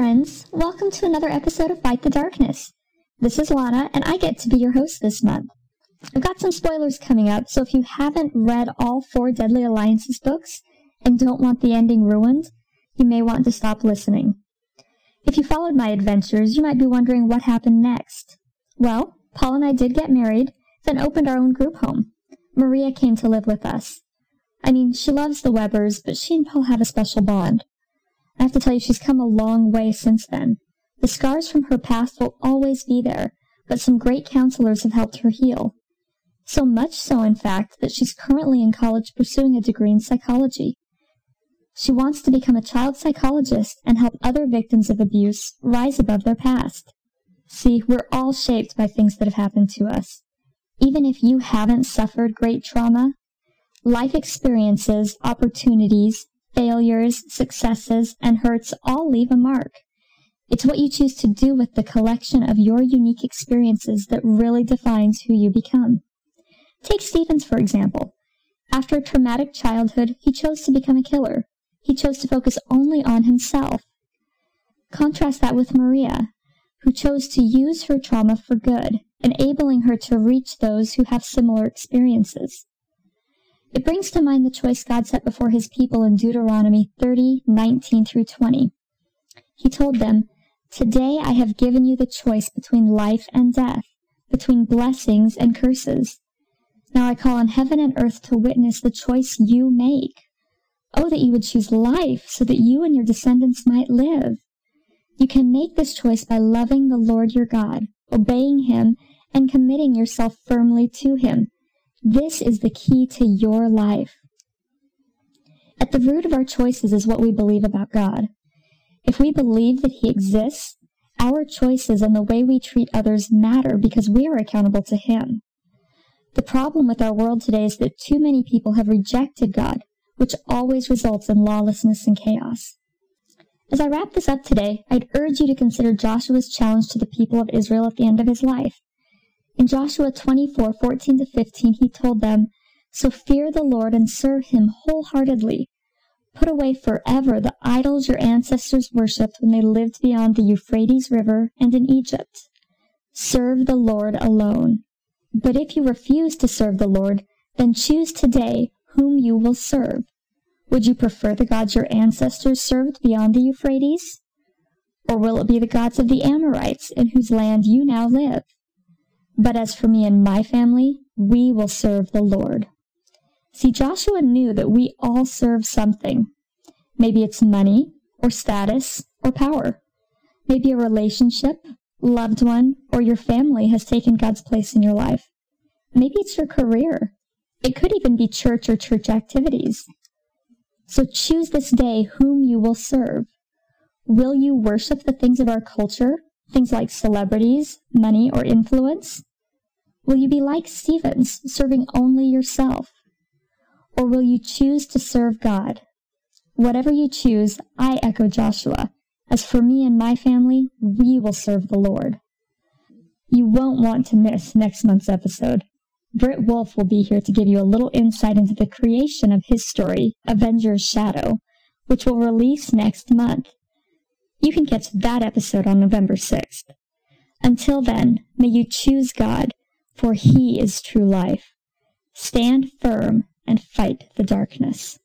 friends. Welcome to another episode of Fight the Darkness. This is Lana, and I get to be your host this month. I've got some spoilers coming up, so if you haven't read all four Deadly Alliances books and don't want the ending ruined, you may want to stop listening. If you followed my adventures, you might be wondering what happened next. Well, Paul and I did get married, then opened our own group home. Maria came to live with us. I mean, she loves the Webbers, but she and Paul have a special bond. I have to tell you, she's come a long way since then. The scars from her past will always be there, but some great counselors have helped her heal. So much so, in fact, that she's currently in college pursuing a degree in psychology. She wants to become a child psychologist and help other victims of abuse rise above their past. See, we're all shaped by things that have happened to us. Even if you haven't suffered great trauma, life experiences, opportunities, failures, successes, and hurts all leave a mark. It's what you choose to do with the collection of your unique experiences that really defines who you become. Take Stevens, for example. After a traumatic childhood, he chose to become a killer. He chose to focus only on himself. Contrast that with Maria, who chose to use her trauma for good, enabling her to reach those who have similar experiences. It brings to mind the choice God set before his people in Deuteronomy 30, 19 through 20. He told them, Today I have given you the choice between life and death, between blessings and curses. Now I call on heaven and earth to witness the choice you make. Oh, that you would choose life so that you and your descendants might live. You can make this choice by loving the Lord your God, obeying him, and committing yourself firmly to him. This is the key to your life. At the root of our choices is what we believe about God. If we believe that He exists, our choices and the way we treat others matter because we are accountable to Him. The problem with our world today is that too many people have rejected God, which always results in lawlessness and chaos. As I wrap this up today, I'd urge you to consider Joshua's challenge to the people of Israel at the end of his life. In Joshua 24, 14 to 15, he told them, So fear the Lord and serve him wholeheartedly. Put away forever the idols your ancestors worshipped when they lived beyond the Euphrates River and in Egypt. Serve the Lord alone. But if you refuse to serve the Lord, then choose today whom you will serve. Would you prefer the gods your ancestors served beyond the Euphrates? Or will it be the gods of the Amorites in whose land you now live? But as for me and my family, we will serve the Lord. See, Joshua knew that we all serve something. Maybe it's money, or status, or power. Maybe a relationship, loved one, or your family has taken God's place in your life. Maybe it's your career. It could even be church or church activities. So choose this day whom you will serve. Will you worship the things of our culture, things like celebrities, money, or influence? Will you be like Stevens, serving only yourself? Or will you choose to serve God? Whatever you choose, I echo Joshua. As for me and my family, we will serve the Lord. You won't want to miss next month's episode. Britt Wolf will be here to give you a little insight into the creation of his story, Avenger's Shadow, which will release next month. You can catch that episode on November 6th. Until then, may you choose God for he is true life. Stand firm and fight the darkness.